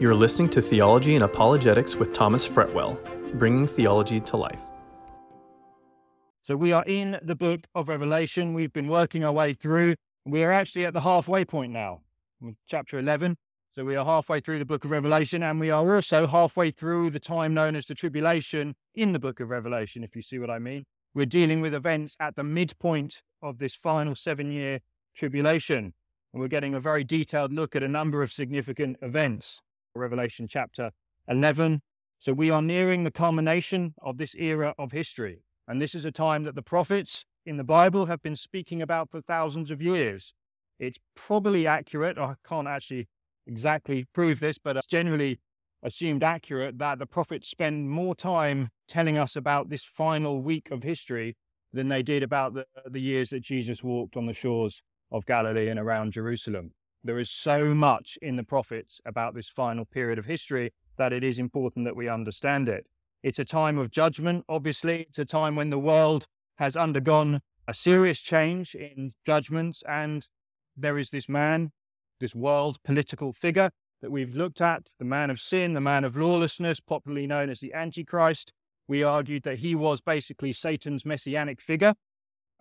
You're listening to Theology and Apologetics with Thomas Fretwell, bringing theology to life. So, we are in the book of Revelation. We've been working our way through. We are actually at the halfway point now, chapter 11. So, we are halfway through the book of Revelation, and we are also halfway through the time known as the tribulation in the book of Revelation, if you see what I mean. We're dealing with events at the midpoint of this final seven year tribulation. And we're getting a very detailed look at a number of significant events. Revelation chapter 11. So we are nearing the culmination of this era of history. And this is a time that the prophets in the Bible have been speaking about for thousands of years. It's probably accurate. I can't actually exactly prove this, but it's generally assumed accurate that the prophets spend more time telling us about this final week of history than they did about the, the years that Jesus walked on the shores of Galilee and around Jerusalem. There is so much in the prophets about this final period of history that it is important that we understand it. It's a time of judgment, obviously. It's a time when the world has undergone a serious change in judgments, and there is this man, this world political figure that we've looked at, the man of sin, the man of lawlessness, popularly known as the Antichrist. We argued that he was basically Satan's messianic figure.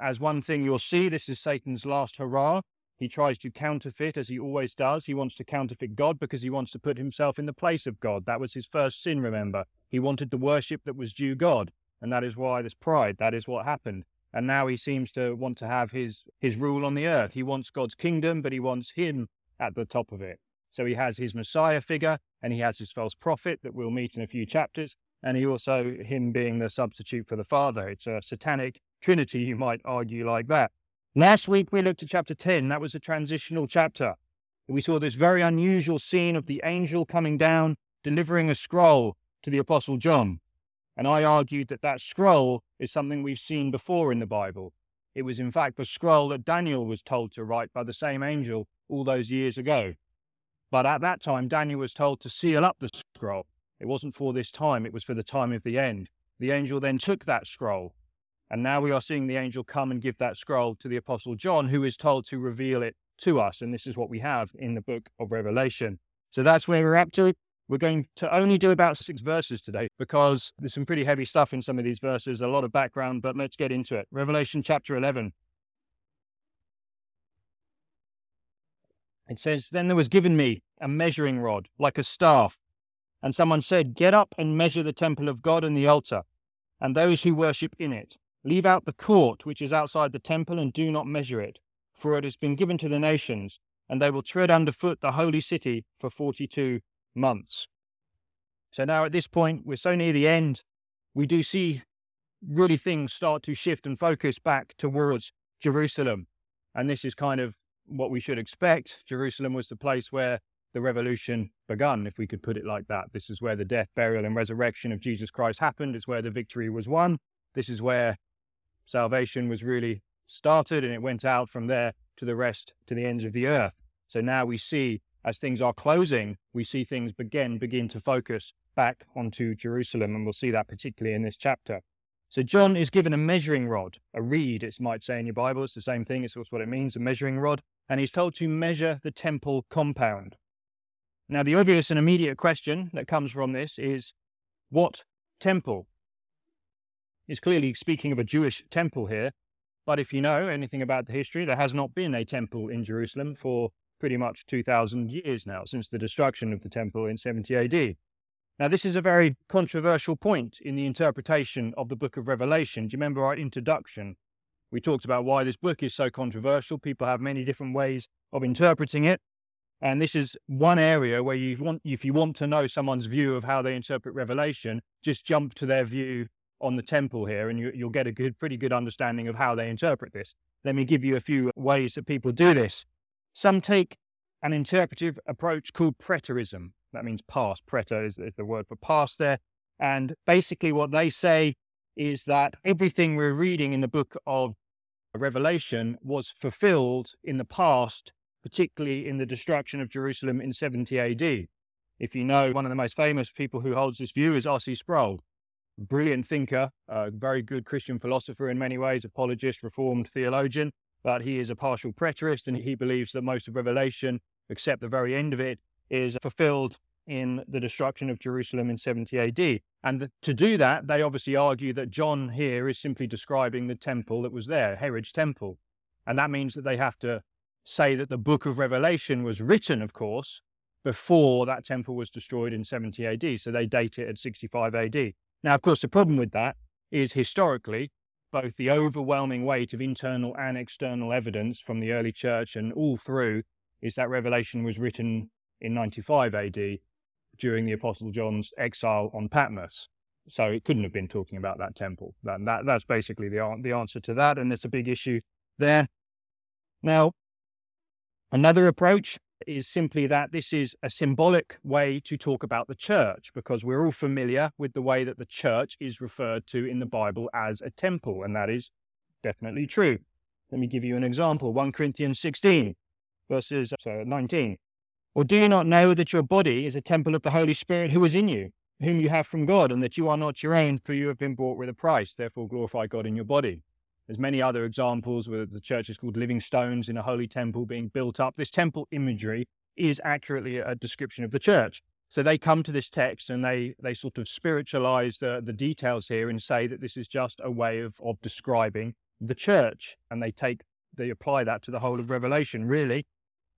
As one thing you'll see, this is Satan's last hurrah. He tries to counterfeit, as he always does. He wants to counterfeit God because he wants to put himself in the place of God. That was his first sin, remember. He wanted the worship that was due God. And that is why this pride, that is what happened. And now he seems to want to have his, his rule on the earth. He wants God's kingdom, but he wants him at the top of it. So he has his Messiah figure and he has his false prophet that we'll meet in a few chapters. And he also, him being the substitute for the Father. It's a satanic trinity, you might argue like that. Last week we looked at chapter 10. That was a transitional chapter. We saw this very unusual scene of the angel coming down, delivering a scroll to the Apostle John. And I argued that that scroll is something we've seen before in the Bible. It was, in fact, the scroll that Daniel was told to write by the same angel all those years ago. But at that time, Daniel was told to seal up the scroll. It wasn't for this time, it was for the time of the end. The angel then took that scroll and now we are seeing the angel come and give that scroll to the Apostle John, who is told to reveal it to us. And this is what we have in the book of Revelation. So that's where we're up to. We're going to only do about six verses today because there's some pretty heavy stuff in some of these verses, a lot of background, but let's get into it. Revelation chapter 11. It says, Then there was given me a measuring rod like a staff. And someone said, Get up and measure the temple of God and the altar, and those who worship in it Leave out the court which is outside the temple, and do not measure it, for it has been given to the nations, and they will tread underfoot the holy city for 42 months. So now at this point, we're so near the end, we do see really things start to shift and focus back towards Jerusalem. And this is kind of what we should expect. Jerusalem was the place where the revolution begun, if we could put it like that. This is where the death, burial, and resurrection of Jesus Christ happened. It's where the victory was won. This is where salvation was really started and it went out from there to the rest, to the ends of the earth. So now we see, as things are closing, we see things begin, begin to focus back onto Jerusalem. And we'll see that particularly in this chapter. So John is given a measuring rod, a reed, it might say in your Bible. It's the same thing. It's what it means, a measuring rod. And he's told to measure the temple compound. Now, the obvious and immediate question that comes from this is what temple? Is clearly speaking of a Jewish temple here. But if you know anything about the history, there has not been a temple in Jerusalem for pretty much 2,000 years now, since the destruction of the temple in 70 AD. Now, this is a very controversial point in the interpretation of the book of Revelation. Do you remember our introduction? We talked about why this book is so controversial. People have many different ways of interpreting it. And this is one area where you want, if you want to know someone's view of how they interpret Revelation, just jump to their view on the temple here, and you, will get a good, pretty good understanding of how they interpret this. Let me give you a few ways that people do this. Some take an interpretive approach called preterism. That means past. Preter is, is the word for past there. And basically, what they say is that everything we're reading in the book of Revelation was fulfilled in the past, particularly in the destruction of Jerusalem in 70 AD. If you know, one of the most famous people who holds this view is R.C. Sproul brilliant thinker, a very good Christian philosopher in many ways, apologist, reformed theologian, but he is a partial preterist and he believes that most of Revelation, except the very end of it, is fulfilled in the destruction of Jerusalem in 70 AD. And to do that, they obviously argue that John here is simply describing the temple that was there, Herod's temple. And that means that they have to say that the book of Revelation was written, of course, before that temple was destroyed in 70 AD. So they date it at 65 AD. Now, of course, the problem with that is historically, both the overwhelming weight of internal and external evidence from the early church and all through is that Revelation was written in 95 AD during the Apostle John's exile on Patmos. So it couldn't have been talking about that temple. That, that, that's basically the, the answer to that. And it's a big issue there. Now, another approach is simply that this is a symbolic way to talk about the church because we're all familiar with the way that the church is referred to in the Bible as a temple, and that is definitely true. Let me give you an example 1 Corinthians 16, verses uh, so 19. Or do you not know that your body is a temple of the Holy Spirit who is in you, whom you have from God, and that you are not your own, for you have been bought with a price? Therefore, glorify God in your body. There's many other examples where the church is called living stones in a holy temple being built up. This temple imagery is accurately a description of the church. So they come to this text and they they sort of spiritualize the, the details here and say that this is just a way of, of describing the church. And they take they apply that to the whole of Revelation, really.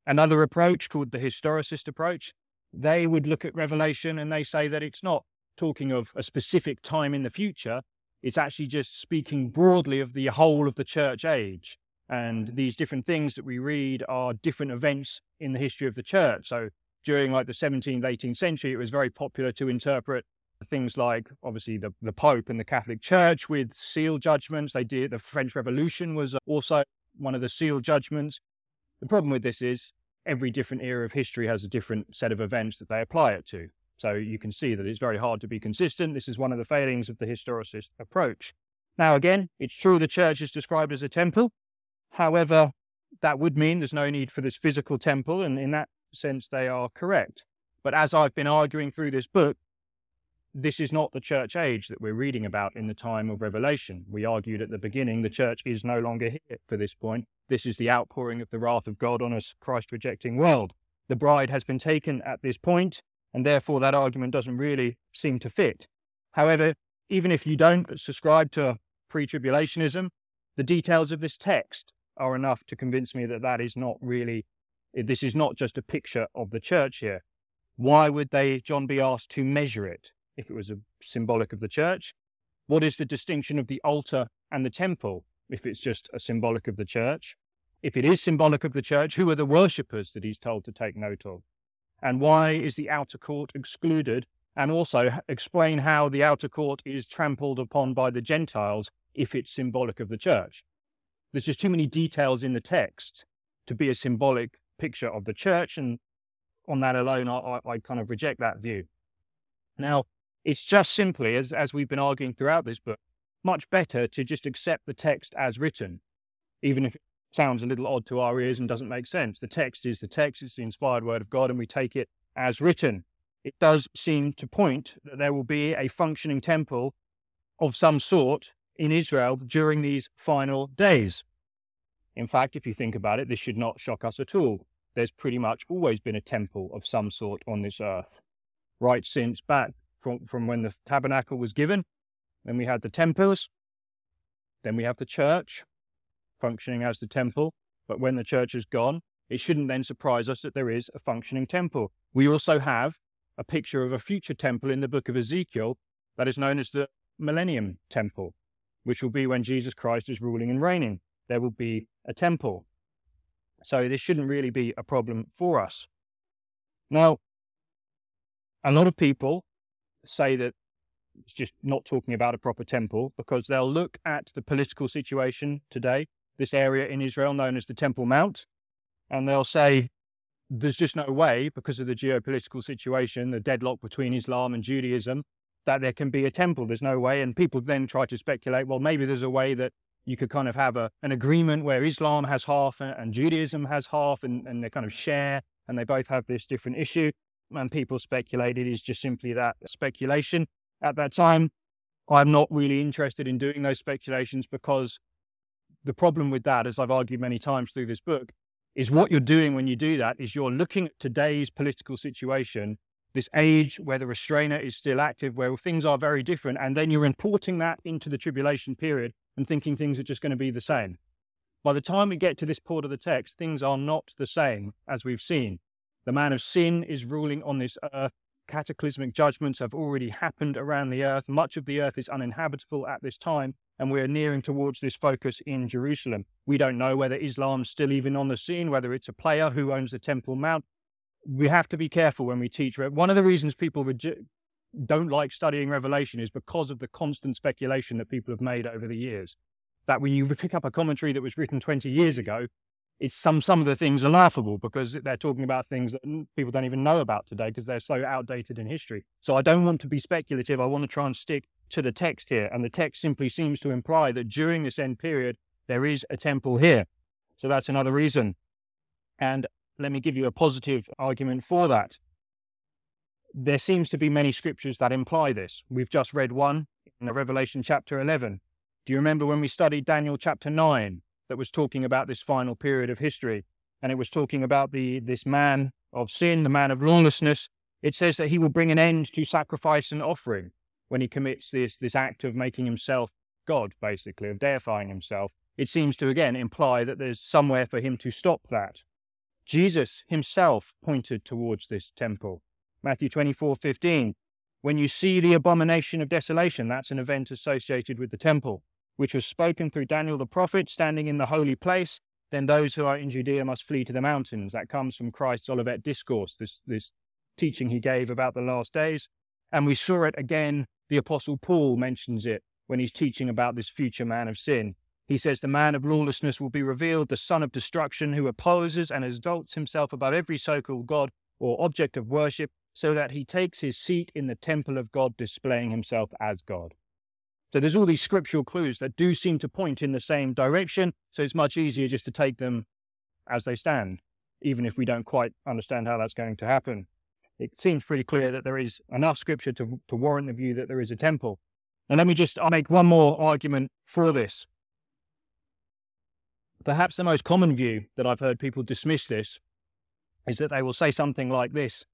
Another approach called the historicist approach, they would look at Revelation and they say that it's not talking of a specific time in the future, it's actually just speaking broadly of the whole of the church age. And these different things that we read are different events in the history of the church. So during like the 17th, 18th century, it was very popular to interpret things like obviously the, the Pope and the Catholic Church with seal judgments. They did the French Revolution was also one of the seal judgments. The problem with this is every different era of history has a different set of events that they apply it to. So you can see that it's very hard to be consistent. This is one of the failings of the historicist approach. Now, again, it's true the church is described as a temple. However, that would mean there's no need for this physical temple, and in that sense, they are correct. But as I've been arguing through this book, this is not the church age that we're reading about in the time of Revelation. We argued at the beginning the church is no longer here for this point. This is the outpouring of the wrath of God on a Christ rejecting world. The bride has been taken at this point, and therefore that argument doesn't really seem to fit. However, even if you don't subscribe to pre tribulationism, the details of this text are enough to convince me that that is not really, this is not just a picture of the church here. Why would they, John, be asked to measure it if it was a symbolic of the church? What is the distinction of the altar and the temple if it's just a symbolic of the church? If it is symbolic of the church, who are the worshippers that he's told to take note of? And why is the outer court excluded? And also explain how the outer court is trampled upon by the Gentiles if it's symbolic of the church. There's just too many details in the text to be a symbolic picture of the church, and on that alone, I, I kind of reject that view. Now, it's just simply, as, as we've been arguing throughout this book, much better to just accept the text as written, even if sounds a little odd to our ears and doesn't make sense. The text is the text, it's the inspired word of God, and we take it as written. It does seem to point that there will be a functioning temple of some sort in Israel during these final days. In fact, if you think about it, this should not shock us at all. There's pretty much always been a temple of some sort on this earth, right since back from, from when the tabernacle was given. Then we had the temples, then we have the church, functioning as the temple, but when the church is gone, it shouldn't then surprise us that there is a functioning temple. We also have a picture of a future temple in the book of Ezekiel that is known as the Millennium Temple, which will be when Jesus Christ is ruling and reigning. There will be a temple. So this shouldn't really be a problem for us. Now, a lot of people say that it's just not talking about a proper temple because they'll look at the political situation today this area in Israel known as the Temple Mount. And they'll say there's just no way, because of the geopolitical situation, the deadlock between Islam and Judaism, that there can be a temple. There's no way. And people then try to speculate, well, maybe there's a way that you could kind of have a, an agreement where Islam has half and, and Judaism has half and, and they kind of share and they both have this different issue. And people speculate it is just simply that speculation. At that time, I'm not really interested in doing those speculations because the problem with that, as I've argued many times through this book, is what you're doing when you do that is you're looking at today's political situation this age where the restrainer is still active, where things are very different, and then you're importing that into the tribulation period and thinking things are just going to be the same. By the time we get to this part of the text, things are not the same as we've seen. The man of sin is ruling on this earth. Cataclysmic judgments have already happened around the earth. Much of the earth is uninhabitable at this time, and we're nearing towards this focus in Jerusalem. We don't know whether Islam's still even on the scene, whether it's a player who owns the Temple Mount. We have to be careful when we teach. One of the reasons people don't like studying Revelation is because of the constant speculation that people have made over the years. That when you pick up a commentary that was written 20 years ago, it's some some of the things are laughable because they're talking about things that people don't even know about today because they're so outdated in history. So I don't want to be speculative. I want to try and stick to the text here, and the text simply seems to imply that during this end period there is a temple here. So that's another reason. And let me give you a positive argument for that. There seems to be many scriptures that imply this. We've just read one in Revelation chapter 11. Do you remember when we studied Daniel chapter 9? That was talking about this final period of history. And it was talking about the this man of sin, the man of lawlessness. It says that he will bring an end to sacrifice and offering when he commits this, this act of making himself God, basically, of deifying himself. It seems to again imply that there's somewhere for him to stop that. Jesus himself pointed towards this temple. Matthew 24 15. When you see the abomination of desolation, that's an event associated with the temple which was spoken through Daniel the prophet, standing in the holy place, then those who are in Judea must flee to the mountains. That comes from Christ's Olivet Discourse, this, this teaching he gave about the last days. And we saw it again, the Apostle Paul mentions it when he's teaching about this future man of sin. He says, The man of lawlessness will be revealed, the son of destruction, who opposes and exalts himself above every so called God or object of worship, so that he takes his seat in the temple of God, displaying himself as God. So there's all these scriptural clues that do seem to point in the same direction. So it's much easier just to take them as they stand, even if we don't quite understand how that's going to happen. It seems pretty clear that there is enough scripture to, to warrant the view that there is a temple. And let me just make one more argument for this. Perhaps the most common view that I've heard people dismiss this is that they will say something like this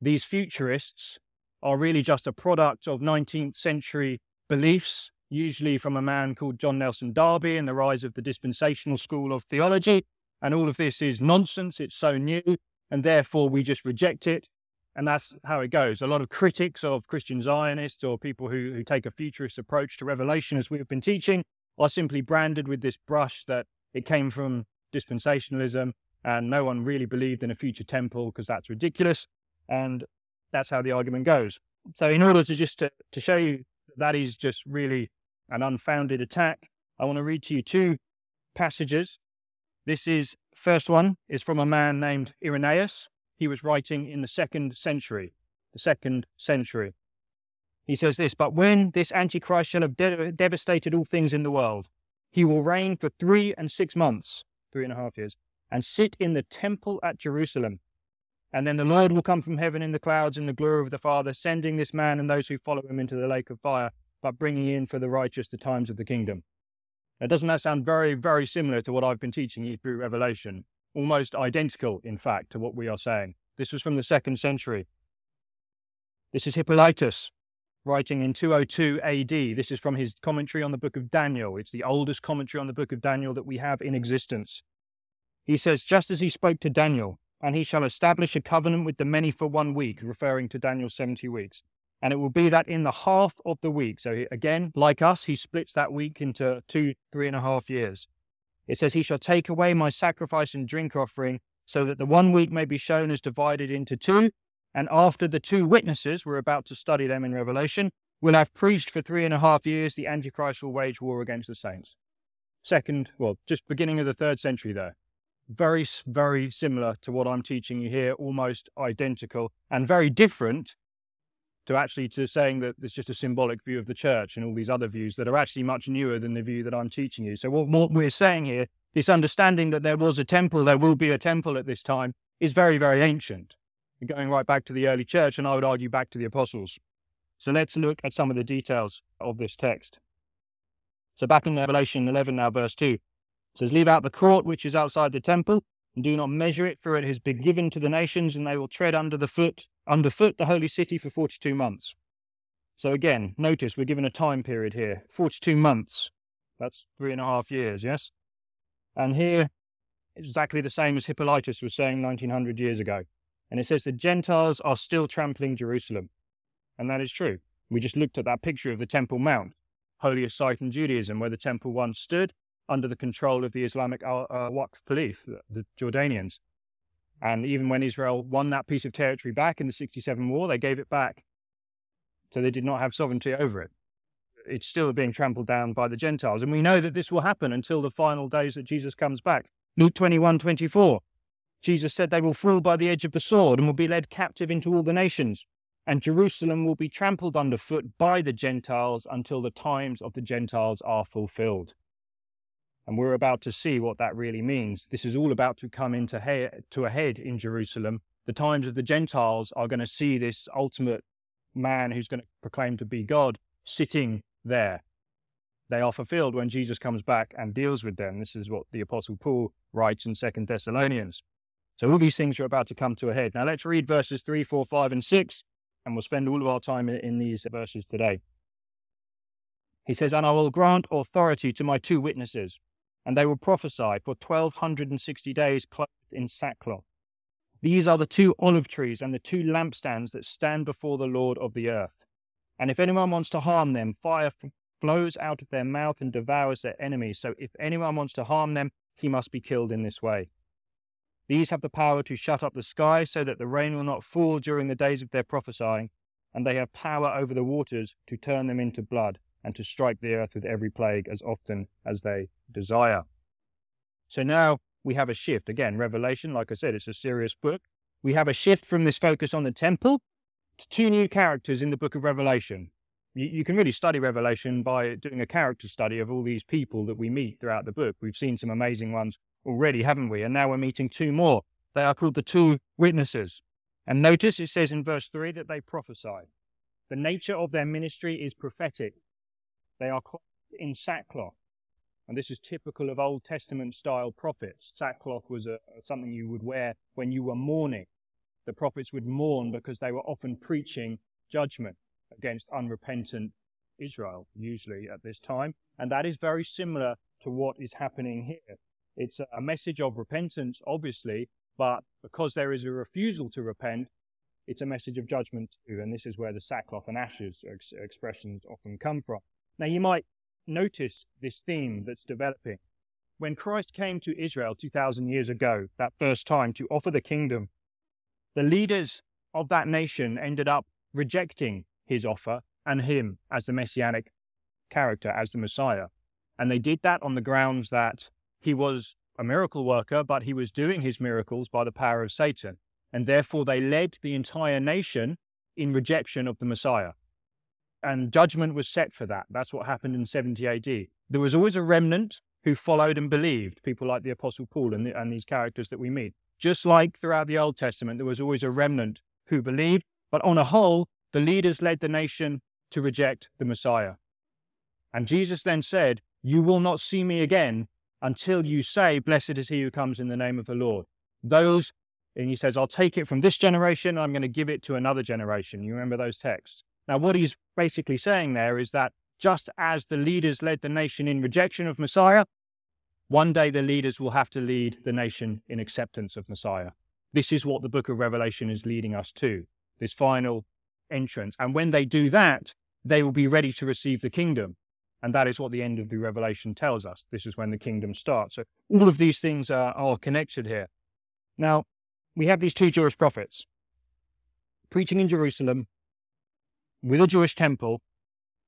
These futurists are really just a product of 19th century beliefs, usually from a man called John Nelson Darby and the rise of the dispensational school of theology. And all of this is nonsense. It's so new. And therefore, we just reject it. And that's how it goes. A lot of critics of Christian Zionists or people who, who take a futurist approach to revelation, as we've been teaching, are simply branded with this brush that it came from dispensationalism and no one really believed in a future temple because that's ridiculous. And that's how the argument goes. So, in order to just to, to show you that is just really an unfounded attack. I want to read to you two passages. This is first one is from a man named Irenaeus. He was writing in the second century. The second century. He says this, but when this Antichrist shall have de- devastated all things in the world, he will reign for three and six months, three and a half years, and sit in the temple at Jerusalem and then the Lord will come from heaven in the clouds in the glory of the Father, sending this man and those who follow him into the lake of fire, but bringing in for the righteous the times of the kingdom. Now, doesn't that sound very, very similar to what I've been teaching you through Revelation? Almost identical, in fact, to what we are saying. This was from the second century. This is Hippolytus writing in 202 AD. This is from his commentary on the book of Daniel. It's the oldest commentary on the book of Daniel that we have in existence. He says, just as he spoke to Daniel, and he shall establish a covenant with the many for one week, referring to Daniel's 70 weeks. And it will be that in the half of the week, so again, like us, he splits that week into two, three and a half years. It says, He shall take away my sacrifice and drink offering, so that the one week may be shown as divided into two. And after the two witnesses, we're about to study them in Revelation, will have preached for three and a half years, the Antichrist will wage war against the saints. Second, well, just beginning of the third century there very, very similar to what I'm teaching you here, almost identical, and very different to actually to saying that it's just a symbolic view of the church and all these other views that are actually much newer than the view that I'm teaching you. So what, we're saying here, this understanding that there was a temple, there will be a temple at this time, is very, very ancient. going right back to the early church, and I would argue back to the apostles. So let's look at some of the details of this text. So back in Revelation 11 now, verse 2, says, Leave out the court which is outside the temple, and do not measure it, for it has been given to the nations, and they will tread under the foot underfoot the holy city for 42 months. So again, notice we're given a time period here 42 months. That's three and a half years, yes? And here, exactly the same as Hippolytus was saying 1900 years ago. And it says the Gentiles are still trampling Jerusalem. And that is true. We just looked at that picture of the Temple Mount, holiest site in Judaism, where the temple once stood under the control of the Islamic uh, uh, Waqf Police, the Jordanians. And even when Israel won that piece of territory back in the 67 war, they gave it back. So they did not have sovereignty over it. It's still being trampled down by the Gentiles. And we know that this will happen until the final days that Jesus comes back. Luke 21 24. Jesus said they will fall by the edge of the sword and will be led captive into all the nations. And Jerusalem will be trampled underfoot by the Gentiles until the times of the Gentiles are fulfilled. And we're about to see what that really means. This is all about to come into he- to a head in Jerusalem. The times of the Gentiles are going to see this ultimate man who's going to proclaim to be God sitting there. They are fulfilled when Jesus comes back and deals with them. This is what the Apostle Paul writes in Second Thessalonians. So all these things are about to come to a head. Now let's read verses 3, 4, 5, and 6, and we'll spend all of our time in, in these verses today. He says, And I will grant authority to my two witnesses and they will prophesy for 1260 days clothed in sackcloth. These are the two olive trees and the two lampstands that stand before the Lord of the earth. And if anyone wants to harm them, fire flows out of their mouth and devours their enemies. So if anyone wants to harm them, he must be killed in this way. These have the power to shut up the sky so that the rain will not fall during the days of their prophesying, and they have power over the waters to turn them into blood and to strike the earth with every plague as often as they desire. So now we have a shift. Again, Revelation, like I said, it's a serious book. We have a shift from this focus on the temple to two new characters in the book of Revelation. You, you, can really study Revelation by doing a character study of all these people that we meet throughout the book. We've seen some amazing ones already, haven't we? And now we're meeting two more. They are called the two witnesses. And notice it says in verse 3 that they prophesy. The nature of their ministry is prophetic. They are clothed in sackcloth. And this is typical of Old Testament style prophets. Sackcloth was a, something you would wear when you were mourning. The prophets would mourn because they were often preaching judgment against unrepentant Israel, usually at this time. And that is very similar to what is happening here. It's a message of repentance, obviously, but because there is a refusal to repent, it's a message of judgment too. And this is where the sackcloth and ashes ex- expressions often come from. Now, you might notice this theme that's developing. When Christ came to Israel 2,000 years ago, that first time to offer the kingdom, the leaders of that nation ended up rejecting his offer and him as the messianic character, as the Messiah. And they did that on the grounds that he was a miracle worker, but he was doing his miracles by the power of Satan. And therefore, they led the entire nation in rejection of the Messiah and judgment was set for that. That's what happened in 70 AD. There was always a remnant who followed and believed, people like the Apostle Paul and, the, and these characters that we meet. Just like throughout the Old Testament, there was always a remnant who believed, but on a whole, the leaders led the nation to reject the Messiah. And Jesus then said, You will not see me again until you say, Blessed is he who comes in the name of the Lord. Those, and he says, I'll take it from this generation, I'm going to give it to another generation. You remember those texts? Now, what he's basically saying there is that just as the leaders led the nation in rejection of Messiah, one day the leaders will have to lead the nation in acceptance of Messiah. This is what the book of Revelation is leading us to, this final entrance. And when they do that, they will be ready to receive the kingdom. And that is what the end of the Revelation tells us. This is when the kingdom starts. So all of these things are, are connected here. Now, we have these two Jewish prophets preaching in Jerusalem with a Jewish temple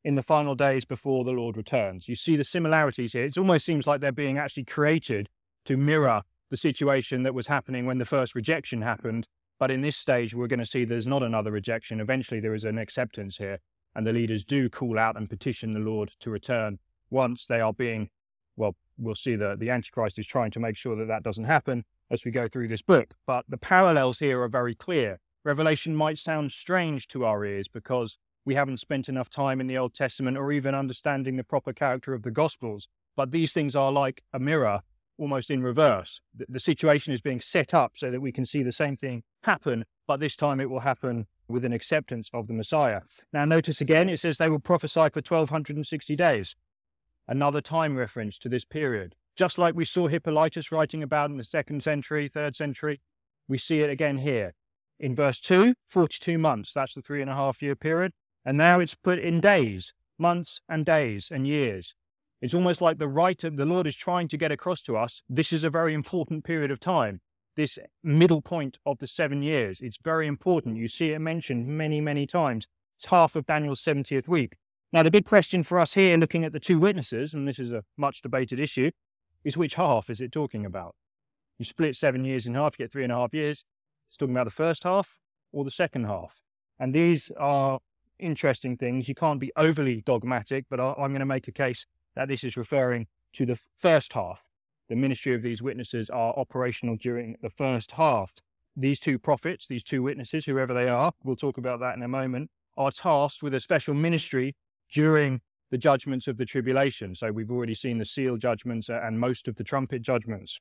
in the final days before the Lord returns. You see the similarities here. It almost seems like they're being actually created to mirror the situation that was happening when the first rejection happened. But in this stage, we're going to see there's not another rejection. Eventually, there is an acceptance here, and the leaders do call out and petition the Lord to return once they are being, well, we'll see that the Antichrist is trying to make sure that that doesn't happen as we go through this book. But the parallels here are very clear. Revelation might sound strange to our ears because we haven't spent enough time in the Old Testament or even understanding the proper character of the Gospels. But these things are like a mirror almost in reverse. The, situation is being set up so that we can see the same thing happen, but this time it will happen with an acceptance of the Messiah. Now, notice again, it says they will prophesy for 1260 days. Another time reference to this period. Just like we saw Hippolytus writing about in the second century, third century, we see it again here. In verse 2, 42 months, that's the three and a half year period. And now it's put in days, months and days and years. It's almost like the writer, the Lord is trying to get across to us this is a very important period of time. This middle point of the seven years, it's very important. You see it mentioned many, many times. It's half of Daniel's 70th week. Now, the big question for us here, looking at the two witnesses, and this is a much debated issue, is which half is it talking about? You split seven years in half, you get three and a half years. It's talking about the first half or the second half. And these are interesting things. You can't be overly dogmatic, but I'm going to make a case that this is referring to the first half. The ministry of these witnesses are operational during the first half. These two prophets, these two witnesses, whoever they are, we'll talk about that in a moment, are tasked with a special ministry during the judgments of the tribulation. So we've already seen the seal judgments and most of the trumpet judgments.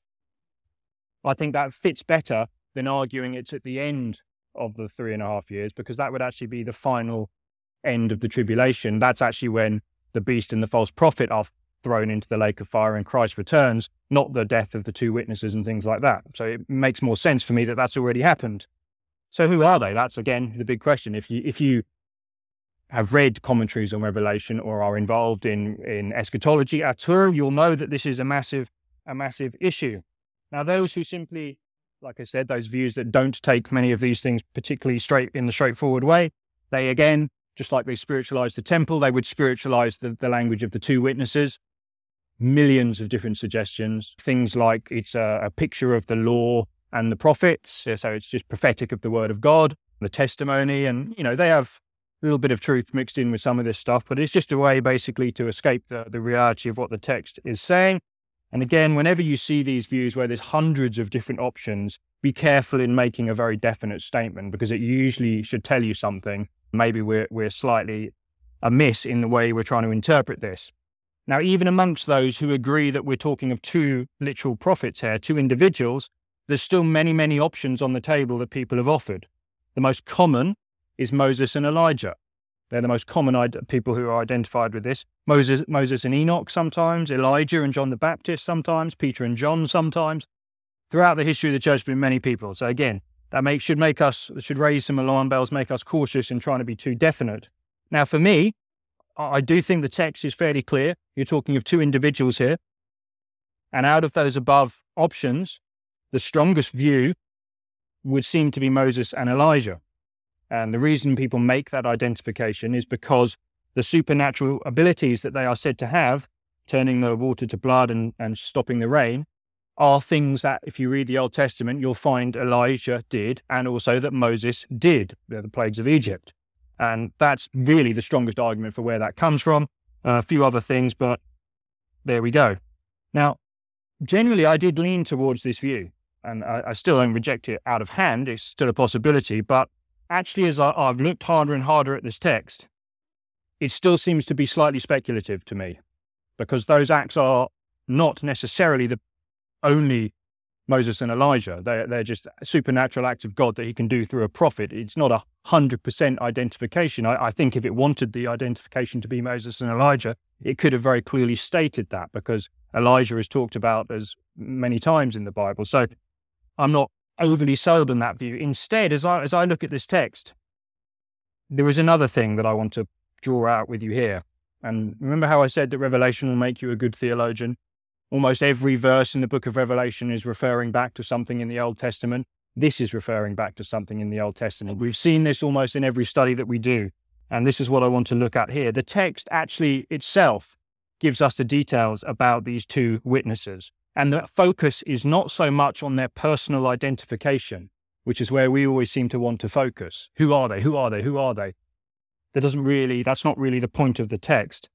I think that fits better than arguing it's at the end of the three and a half years, because that would actually be the final end of the tribulation. That's actually when the beast and the false prophet are thrown into the lake of fire and Christ returns, not the death of the two witnesses and things like that. So it makes more sense for me that that's already happened. So who are they? That's again the big question. If you if you have read commentaries on Revelation or are involved in in eschatology at all, you'll know that this is a massive a massive issue. Now, those who simply, like I said, those views that don't take many of these things particularly straight in the straightforward way, they again just like they spiritualized the temple, they would spiritualize the, the language of the two witnesses. Millions of different suggestions. Things like it's a, a picture of the law and the prophets. So it's just prophetic of the word of God, the testimony. And, you know, they have a little bit of truth mixed in with some of this stuff, but it's just a way basically to escape the, the reality of what the text is saying. And again, whenever you see these views where there's hundreds of different options, be careful in making a very definite statement because it usually should tell you something maybe we're, we're slightly amiss in the way we're trying to interpret this. Now, even amongst those who agree that we're talking of two literal prophets here, two individuals, there's still many, many options on the table that people have offered. The most common is Moses and Elijah. They're the most common people who are identified with this. Moses, Moses and Enoch sometimes, Elijah and John the Baptist sometimes, Peter and John sometimes. Throughout the history of the church, there have been many people. So again, that make, should make us, should raise some alarm bells, make us cautious in trying to be too definite. Now, for me, I do think the text is fairly clear. You're talking of two individuals here. And out of those above options, the strongest view would seem to be Moses and Elijah. And the reason people make that identification is because the supernatural abilities that they are said to have, turning the water to blood and, and stopping the rain, are things that, if you read the Old Testament, you'll find Elijah did, and also that Moses did. The plagues of Egypt. And that's really the strongest argument for where that comes from. Uh, a few other things, but there we go. Now, generally, I did lean towards this view, and I, I still don't reject it out of hand. It's still a possibility. But actually, as I, I've looked harder and harder at this text, it still seems to be slightly speculative to me because those acts are not necessarily the only Moses and Elijah. They're, they're just supernatural acts of God that he can do through a prophet. It's not a 100% identification. I, I, think if it wanted the identification to be Moses and Elijah, it could have very clearly stated that because Elijah is talked about as many times in the Bible. So I'm not overly sold on that view. Instead, as I, as I look at this text, there is another thing that I want to draw out with you here. And remember how I said that Revelation will make you a good theologian? Almost every verse in the book of Revelation is referring back to something in the Old Testament. This is referring back to something in the Old Testament. We've seen this almost in every study that we do. And this is what I want to look at here. The text actually itself gives us the details about these two witnesses. And the focus is not so much on their personal identification, which is where we always seem to want to focus. Who are they? Who are they? Who are they? That doesn't really, that's not really the point of the text.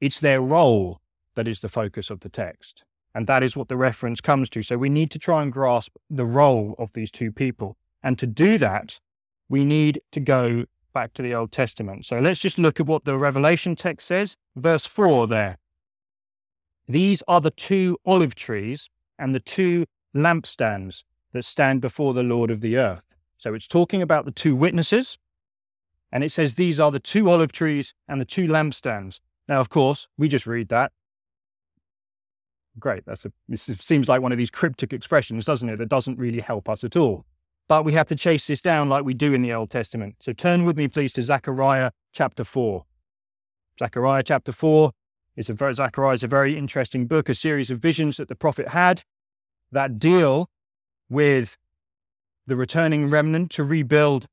It's their role that is the focus of the text. And that is what the reference comes to. So we need to try and grasp the role of these two people. And to do that, we need to go back to the Old Testament. So let's just look at what the Revelation text says. Verse 4 there. These are the two olive trees and the two lampstands that stand before the Lord of the earth. So it's talking about the two witnesses, and it says these are the two olive trees and the two lampstands. Now, of course, we just read that. Great. That's a, this seems like one of these cryptic expressions, doesn't it? That doesn't really help us at all. But we have to chase this down like we do in the Old Testament. So turn with me, please, to Zechariah chapter 4. Zechariah chapter 4 is a very, Zechariah is a very interesting book, a series of visions that the prophet had that deal with the returning remnant to rebuild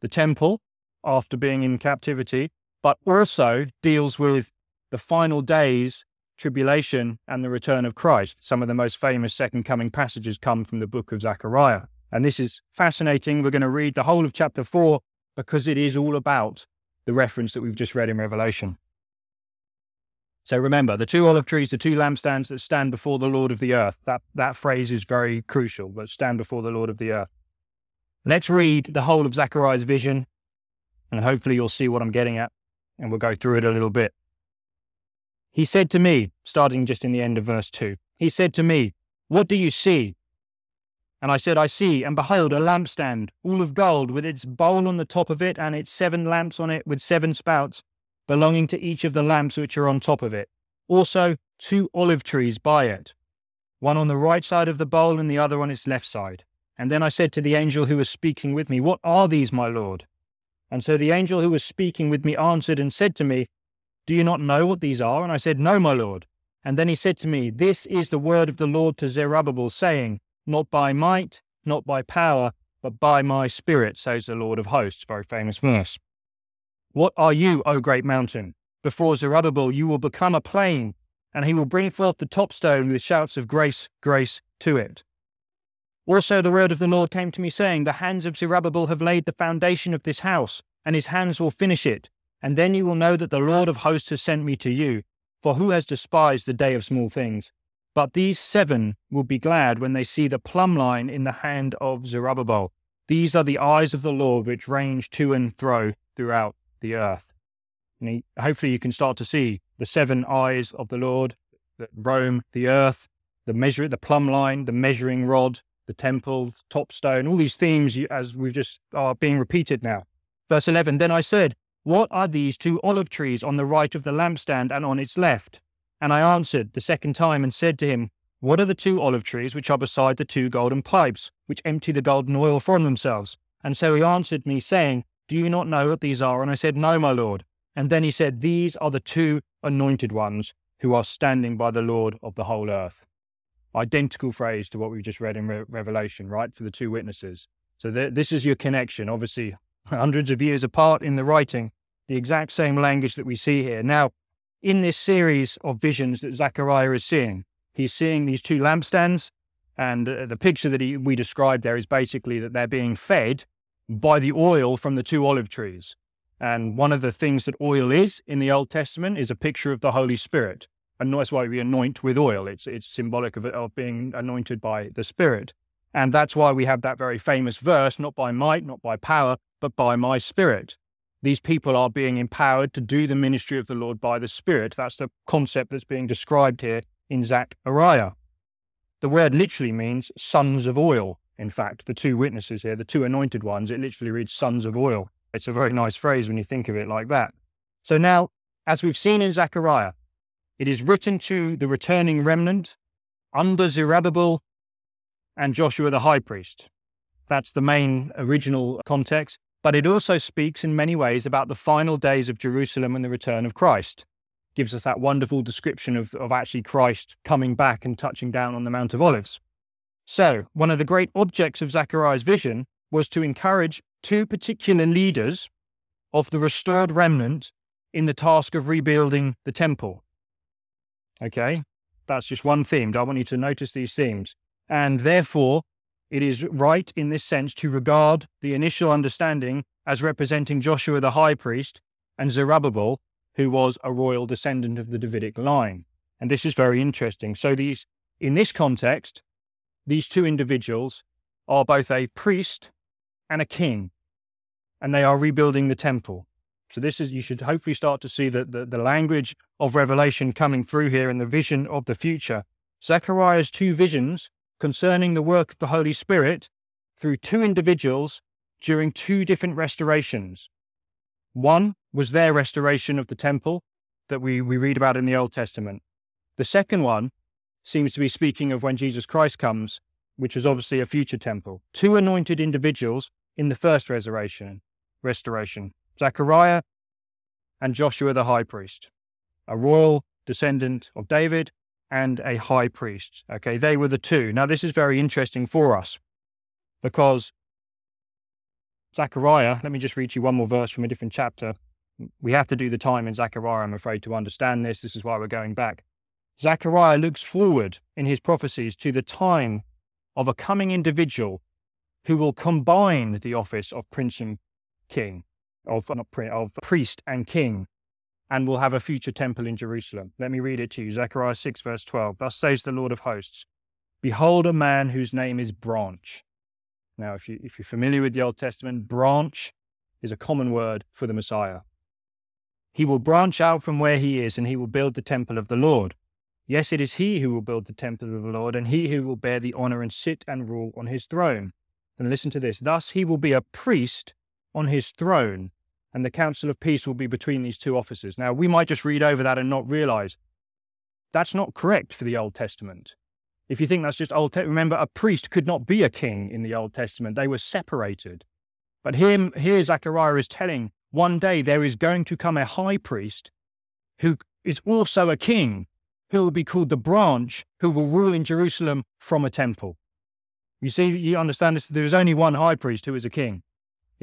the temple after being in captivity, but also deals with the final days, tribulation, and the return of Christ. Some of the most famous second coming passages come from the book of Zechariah. And this is fascinating. We're going to read the whole of chapter 4 because it is all about the reference that we've just read in Revelation. So remember, the two olive trees, the two lampstands that stand before the Lord of the earth. That, that phrase is very crucial, but stand before the Lord of the earth. Let's read the whole of Zechariah's vision, and hopefully you'll see what I'm getting at, and we'll go through it a little bit. He said to me, starting just in the end of verse 2, he said to me, What do you see? And I said, I see, and behold, a lampstand, all of gold, with its bowl on the top of it, and its seven lamps on it, with seven spouts, belonging to each of the lamps which are on top of it. Also, two olive trees by it, one on the right side of the bowl, and the other on its left side. And then I said to the angel who was speaking with me, What are these, my Lord? And so the angel who was speaking with me answered and said to me, Do you not know what these are? And I said, No, my Lord. And then he said to me, This is the word of the Lord to Zerubbabel, saying, Not by might, not by power, but by my spirit, says the Lord of hosts. Very famous verse. What are you, O great mountain? Before Zerubbabel you will become a plain, and he will bring forth the top stone with shouts of grace, grace to it. Also, the word of the Lord came to me, saying, The hands of Zerubbabel have laid the foundation of this house, and his hands will finish it. And then you will know that the Lord of hosts has sent me to you. For who has despised the day of small things? But these seven will be glad when they see the plumb line in the hand of Zerubbabel. These are the eyes of the Lord which range to and fro throughout the earth. And he, hopefully, you can start to see the seven eyes of the Lord that roam the earth, the measure, the plumb line, the measuring rod, the temple, top stone, all these themes as we've just are being repeated now. Verse 11 Then I said, What are these two olive trees on the right of the lampstand and on its left? And I answered the second time and said to him, What are the two olive trees which are beside the two golden pipes, which empty the golden oil from themselves? And so he answered me, saying, Do you not know what these are? And I said, No, my Lord. And then he said, These are the two anointed ones who are standing by the Lord of the whole earth identical phrase to what we just read in Re- Revelation, right? For the two witnesses. So th- this is your connection, obviously, hundreds of years apart in the writing, the exact same language that we see here. Now, in this series of visions that Zechariah is seeing, he's seeing these two lampstands, and the picture that he, we described there is basically that they're being fed by the oil from the two olive trees. And one of the things that oil is in the Old Testament is a picture of the Holy Spirit and that's why we anoint with oil. It's it's symbolic of of being anointed by the Spirit, and that's why we have that very famous verse: "Not by might, not by power, but by my Spirit." These people are being empowered to do the ministry of the Lord by the Spirit. That's the concept that's being described here in Zechariah. The word literally means sons of oil. In fact, the two witnesses here, the two anointed ones, it literally reads sons of oil. It's a very nice phrase when you think of it like that. So now, as we've seen in Zechariah, it is written to the returning remnant under Zerubbabel and Joshua the high priest. That's the main original context. But it also speaks in many ways about the final days of Jerusalem and the return of Christ. Gives us that wonderful description of, of actually Christ coming back and touching down on the Mount of Olives. So, one of the great objects of Zechariah's vision was to encourage two particular leaders of the restored remnant in the task of rebuilding the temple. Okay. That's just one theme. I want you to notice these themes. And therefore, it is right in this sense to regard the initial understanding as representing Joshua the high priest and Zerubbabel, who was a royal descendant of the Davidic line. And this is very interesting. So, these, in this context, these two individuals are both a priest and a king, and they are rebuilding the temple. So this is you should hopefully start to see the, the, the language of revelation coming through here and the vision of the future. Zechariah's two visions concerning the work of the Holy Spirit through two individuals during two different restorations. One was their restoration of the temple that we, we read about in the Old Testament. The second one seems to be speaking of when Jesus Christ comes, which is obviously a future temple. Two anointed individuals in the first restoration, restoration Zechariah and Joshua the high priest, a royal descendant of David and a high priest. Okay, they were the two. Now, this is very interesting for us because Zechariah, let me just read you one more verse from a different chapter. We have to do the time in Zechariah, I'm afraid, to understand this. This is why we're going back. Zechariah looks forward in his prophecies to the time of a coming individual who will combine the office of prince and king, of, not, of priest and king, and will have a future temple in Jerusalem. Let me read it to you Zechariah 6, verse 12. Thus says the Lord of hosts Behold, a man whose name is Branch. Now, if, you, if you're familiar with the Old Testament, branch is a common word for the Messiah. He will branch out from where he is and he will build the temple of the Lord. Yes, it is he who will build the temple of the Lord, and he who will bear the honor and sit and rule on his throne. And listen to this thus he will be a priest on his throne, and the counsel of peace will be between these two officers. Now, we might just read over that and not realize that's not correct for the Old Testament. If you think that's just Old Testament, remember a priest could not be a king in the Old Testament, they were separated. But here, here Zechariah is telling one day there is going to come a high priest who is also a king who will be called the branch, who will rule in Jerusalem from a temple. You see, you understand this. There is only one high priest who is a king.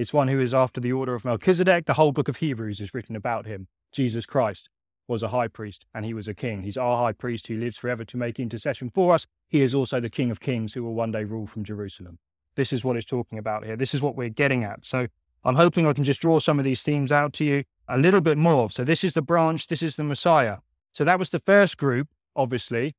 It's one who is after the order of Melchizedek. The whole book of Hebrews is written about him. Jesus Christ was a high priest and he was a king. He's our high priest who lives forever to make intercession for us. He is also the King of Kings who will one day rule from Jerusalem. This is what it's talking about here. This is what we're getting at. So I'm hoping I can just draw some of these themes out to you a little bit more. So this is the branch, this is the Messiah. So that was the first group, obviously,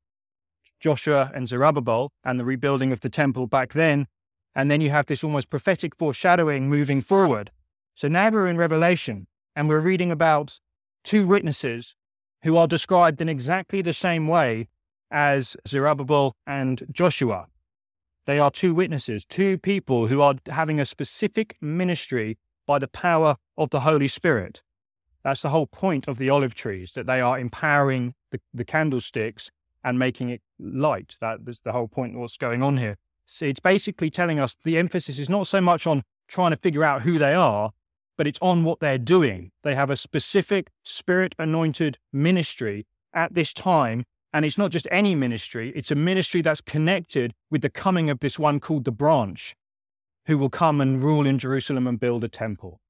Joshua and Zerubbabel, and the rebuilding of the temple back then. And then you have this almost prophetic foreshadowing moving forward. So now we're in Revelation, and we're reading about two witnesses who are described in exactly the same way as Zerubbabel and Joshua. They are two witnesses, two people who are having a specific ministry by the power of the Holy Spirit. That's the whole point of the olive trees, that they are empowering the, the candlesticks and making it light. That is the whole point of what's going on here. So it's basically telling us the emphasis is not so much on trying to figure out who they are, but it's on what they're doing. They have a specific spirit anointed ministry at this time. And it's not just any ministry, it's a ministry that's connected with the coming of this one called the branch, who will come and rule in Jerusalem and build a temple.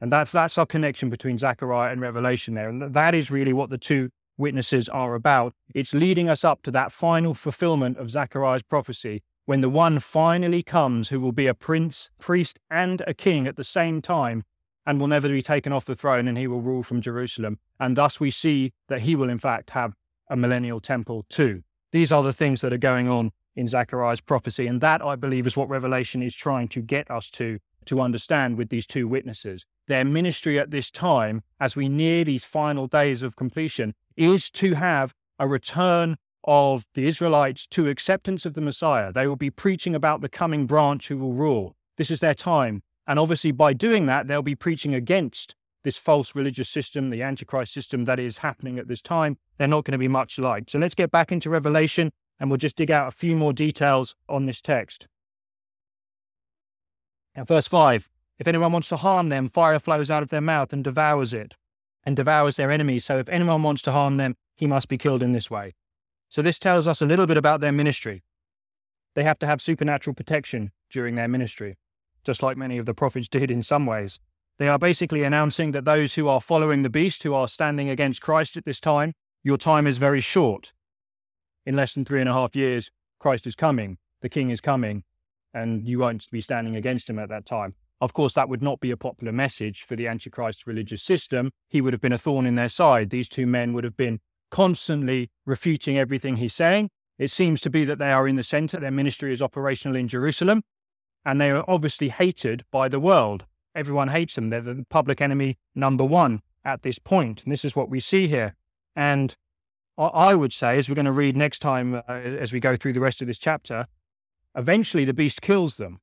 And that's, that's our connection between Zechariah and Revelation there. And that is really what the two witnesses are about. It's leading us up to that final fulfillment of Zechariah's prophecy when the one finally comes who will be a prince, priest, and a king at the same time and will never be taken off the throne and he will rule from Jerusalem. And thus we see that he will, in fact, have a millennial temple too. These are the things that are going on in Zechariah's prophecy. And that, I believe, is what Revelation is trying to get us to, to understand with these two witnesses their ministry at this time, as we near these final days of completion, is to have a return of the Israelites to acceptance of the Messiah. They will be preaching about the coming branch who will rule. This is their time. And obviously, by doing that, they'll be preaching against this false religious system, the Antichrist system that is happening at this time. They're not going to be much liked. So let's get back into Revelation and we'll just dig out a few more details on this text. Now, verse 5 if anyone wants to harm them, fire flows out of their mouth and devours it, and devours their enemies. So if anyone wants to harm them, he must be killed in this way. So this tells us a little bit about their ministry. They have to have supernatural protection during their ministry, just like many of the prophets did in some ways. They are basically announcing that those who are following the beast, who are standing against Christ at this time, your time is very short. In less than three and a half years, Christ is coming, the King is coming, and you won't be standing against him at that time. Of course, that would not be a popular message for the Antichrist religious system. He would have been a thorn in their side. These two men would have been constantly refuting everything he's saying. It seems to be that they are in the center. Their ministry is operational in Jerusalem, and they are obviously hated by the world. Everyone hates them. They're the public enemy number one at this point. And this is what we see here. And I would say, as we're going to read next time uh, as we go through the rest of this chapter, eventually the beast kills them.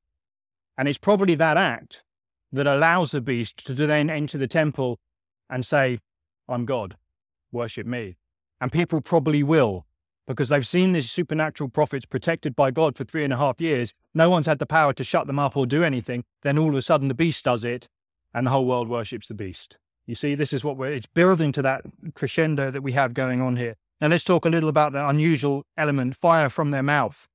And it's probably that act that allows the beast to then enter the temple and say, I'm God, worship me. And people probably will because they've seen these supernatural prophets protected by God for three and a half years. No one's had the power to shut them up or do anything. Then all of a sudden the beast does it and the whole world worships the beast. You see, this is what we're, it's building to that crescendo that we have going on here. Now let's talk a little about the unusual element, fire from their mouth.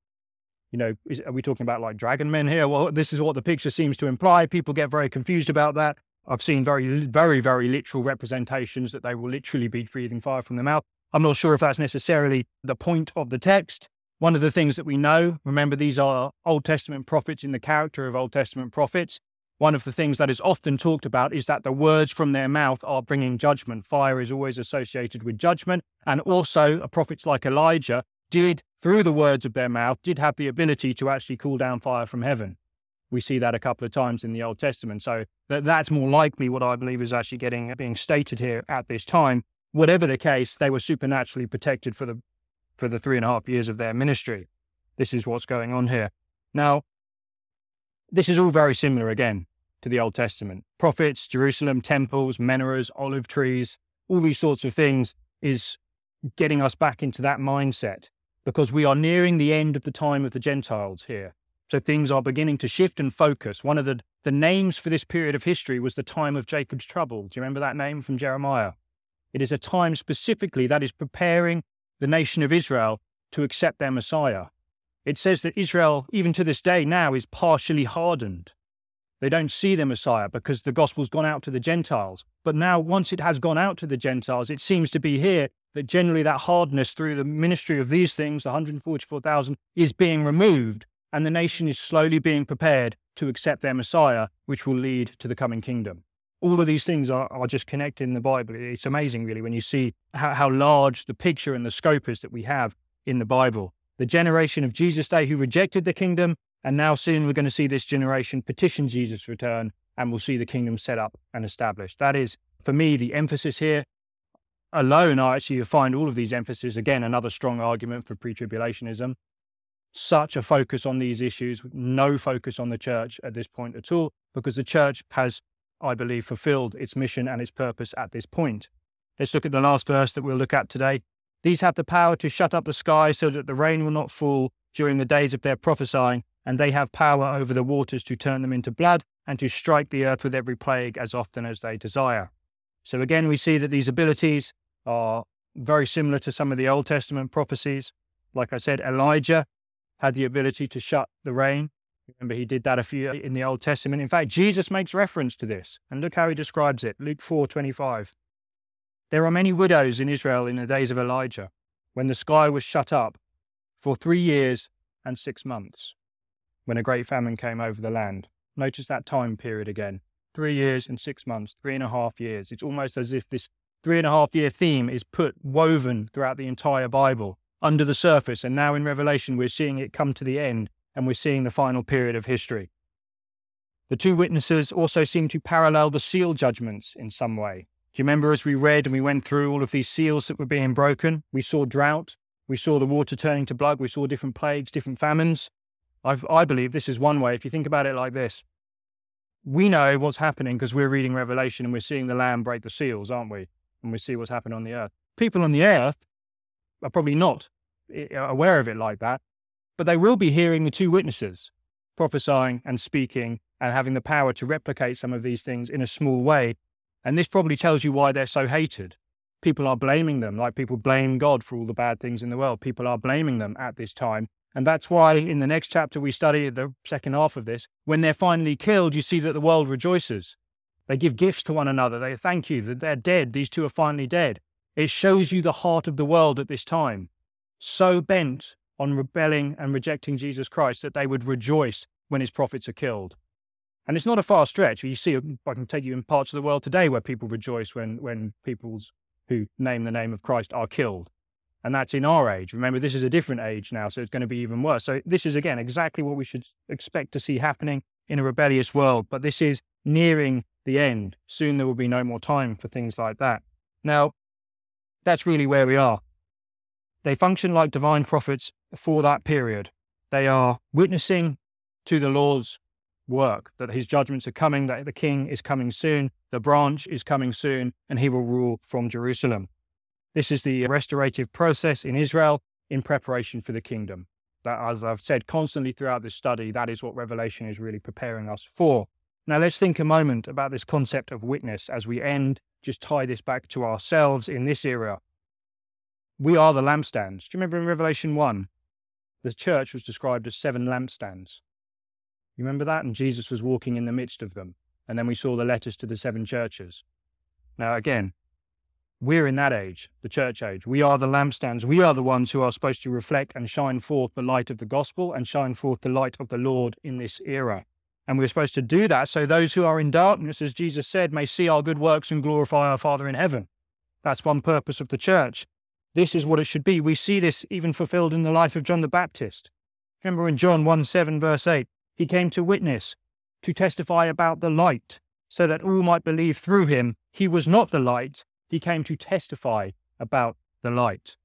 You know, is, are we talking about like dragon men here? Well, this is what the picture seems to imply. People get very confused about that. I've seen very, very, very literal representations that they will literally be breathing fire from their mouth. I'm not sure if that's necessarily the point of the text. One of the things that we know, remember, these are Old Testament prophets in the character of Old Testament prophets. One of the things that is often talked about is that the words from their mouth are bringing judgment. Fire is always associated with judgment. And also, prophets like Elijah did, through the words of their mouth, did have the ability to actually call down fire from heaven. We see that a couple of times in the Old Testament. So that, that's more likely what I believe is actually getting being stated here at this time whatever the case, they were supernaturally protected for the for the three and a half years of their ministry. This is what's going on here. Now, this is all very similar again to the Old Testament. Prophets, Jerusalem, temples, menorahs, olive trees, all these sorts of things is getting us back into that mindset because we are nearing the end of the time of the Gentiles here. So things are beginning to shift and focus. One of the, the names for this period of history was the time of Jacob's trouble. Do you remember that name from Jeremiah? It is a time specifically that is preparing the nation of Israel to accept their Messiah. It says that Israel, even to this day now, is partially hardened. They don't see the Messiah because the gospel's gone out to the Gentiles. But now, once it has gone out to the Gentiles, it seems to be here that generally that hardness through the ministry of these things, the 144,000, is being removed, and the nation is slowly being prepared to accept their Messiah, which will lead to the coming kingdom all of these things are, are just connected in the Bible. It's amazing, really, when you see how, how large the picture and the scope is that we have in the Bible. The generation of Jesus' day who rejected the kingdom, and now soon we're going to see this generation petition Jesus' return, and we'll see the kingdom set up and established. That is, for me, the emphasis here. Alone, I actually find all of these emphasis, again, another strong argument for pre tribulationism. Such a focus on these issues, no focus on the church at this point at all, because the church has I believe, fulfilled its mission and its purpose at this point. Let's look at the last verse that we'll look at today. These have the power to shut up the sky so that the rain will not fall during the days of their prophesying, and they have power over the waters to turn them into blood and to strike the earth with every plague as often as they desire. So again, we see that these abilities are very similar to some of the Old Testament prophecies. Like I said, Elijah had the ability to shut the rain. Remember, he did that a few in the Old Testament. In fact, Jesus makes reference to this, and look how he describes it. Luke four twenty five. There are many widows in Israel in the days of Elijah, when the sky was shut up for three years and six months, when a great famine came over the land. Notice that time period again. Three years and six months, three and a half years. It's almost as if this three and a half year theme is put woven throughout the entire Bible under the surface. And now in Revelation, we're seeing it come to the end and we're seeing the final period of history. The two witnesses also seem to parallel the seal judgments in some way. Do you remember as we read and we went through all of these seals that were being broken? We saw drought, we saw the water turning to blood, we saw different plagues, different famines. I've, I believe this is one way, if you think about it like this. We know what's happening because we're reading Revelation and we're seeing the Lamb break the seals, aren't we? And we see what's happened on the earth. People on the earth are probably not eh, aware of it like that, but they will be hearing the two witnesses prophesying and speaking and having the power to replicate some of these things in a small way. And this probably tells you why they're so hated. People are blaming them, like people blame God for all the bad things in the world. People are blaming them at this time. And that's why in the next chapter we study, the second half of this, when they're finally killed, you see that the world rejoices. They give gifts to one another. They thank you that they're dead. These two are finally dead. It shows you the heart of the world at this time. So bent on rebelling and rejecting Jesus Christ that they would rejoice when his prophets are killed. And it's not a far stretch. You see, I can take you in parts of the world today where people rejoice when, when peoples who name the name of Christ are killed. And that's in our age. Remember, this is a different age now, so it's going to be even worse. So, this is, again, exactly what we should expect to see happening in a rebellious world. But this is nearing the end. Soon there will be no more time for things like that. Now, that's really where we are They function like divine prophets for that period. They are witnessing to the Lord's work that his judgments are coming, that the king is coming soon, the branch is coming soon, and he will rule from Jerusalem. This is the restorative process in Israel in preparation for the kingdom. That, as I've said constantly throughout this study, that is what Revelation is really preparing us for. Now, let's think a moment about this concept of witness as we end, just tie this back to ourselves in this era. We are the lampstands. Do you remember in Revelation 1? The church was described as seven lampstands. You remember that? And Jesus was walking in the midst of them. And then we saw the letters to the seven churches. Now, again, we're in that age, the church age. We are the lampstands. We are the ones who are supposed to reflect and shine forth the light of the gospel and shine forth the light of the Lord in this era. And we're supposed to do that so those who are in darkness, as Jesus said, may see our good works and glorify our Father in heaven. That's one purpose of the church. This is what it should be. We see this even fulfilled in the life of John the Baptist. Remember in John 1 7, verse 8, he came to witness, to testify about the light, so that all might believe through him. He was not the light, he came to testify about the light.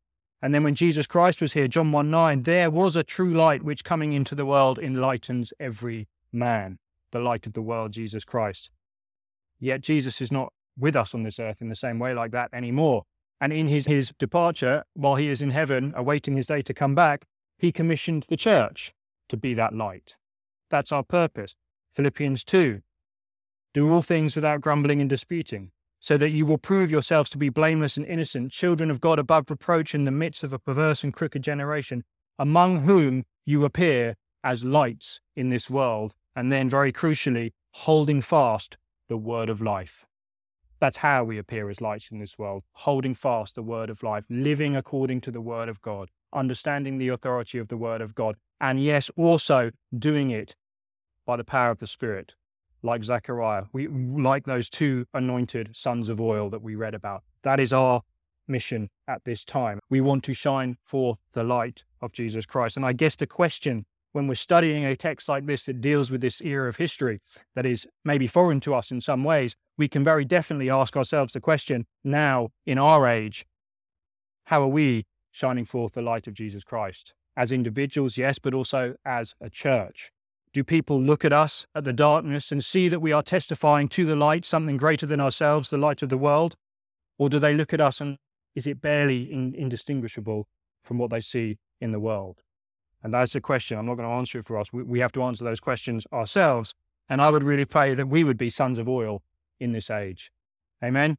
And then when Jesus Christ was here, John 1 9, there was a true light which coming into the world enlightens every man, the light of the world, Jesus Christ. Yet Jesus is not with us on this earth in the same way like that anymore. And in his, his departure, while he is in heaven, awaiting his day to come back, he commissioned the church to be that light. That's our purpose. Philippians 2 Do all things without grumbling and disputing, so that you will prove yourselves to be blameless and innocent, children of God above reproach in the midst of a perverse and crooked generation, among whom you appear as lights in this world, and then, very crucially, holding fast the word of life. That's how we appear as lights in this world, holding fast the word of life, living according to the word of God, understanding the authority of the word of God, and yes, also doing it by the power of the Spirit, like Zechariah, we like those two anointed sons of oil that we read about. That is our mission at this time. We want to shine forth the light of Jesus Christ. And I guess the question when we're studying a text like this that deals with this era of history that is maybe foreign to us in some ways, we can very definitely ask ourselves the question now, in our age, how are we shining forth the light of Jesus Christ? As individuals, yes, but also as a church. Do people look at us, at the darkness, and see that we are testifying to the light, something greater than ourselves, the light of the world? Or do they look at us and is it barely in, indistinguishable from what they see in the world? And that's a question. I'm not going to answer it for us. We, we have to answer those questions ourselves. And I would really pray that we would be sons of oil in this age. Amen.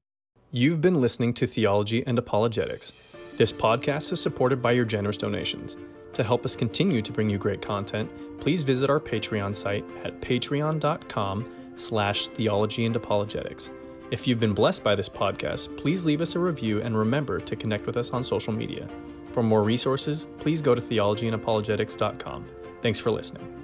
You've been listening to Theology and Apologetics. This podcast is supported by your generous donations. To help us continue to bring you great content, please visit our Patreon site at patreon.com slash theology and apologetics. If you've been blessed by this podcast, please leave us a review and remember to connect with us on social media. For more resources, please go to theologyandapologetics.com. Thanks for listening.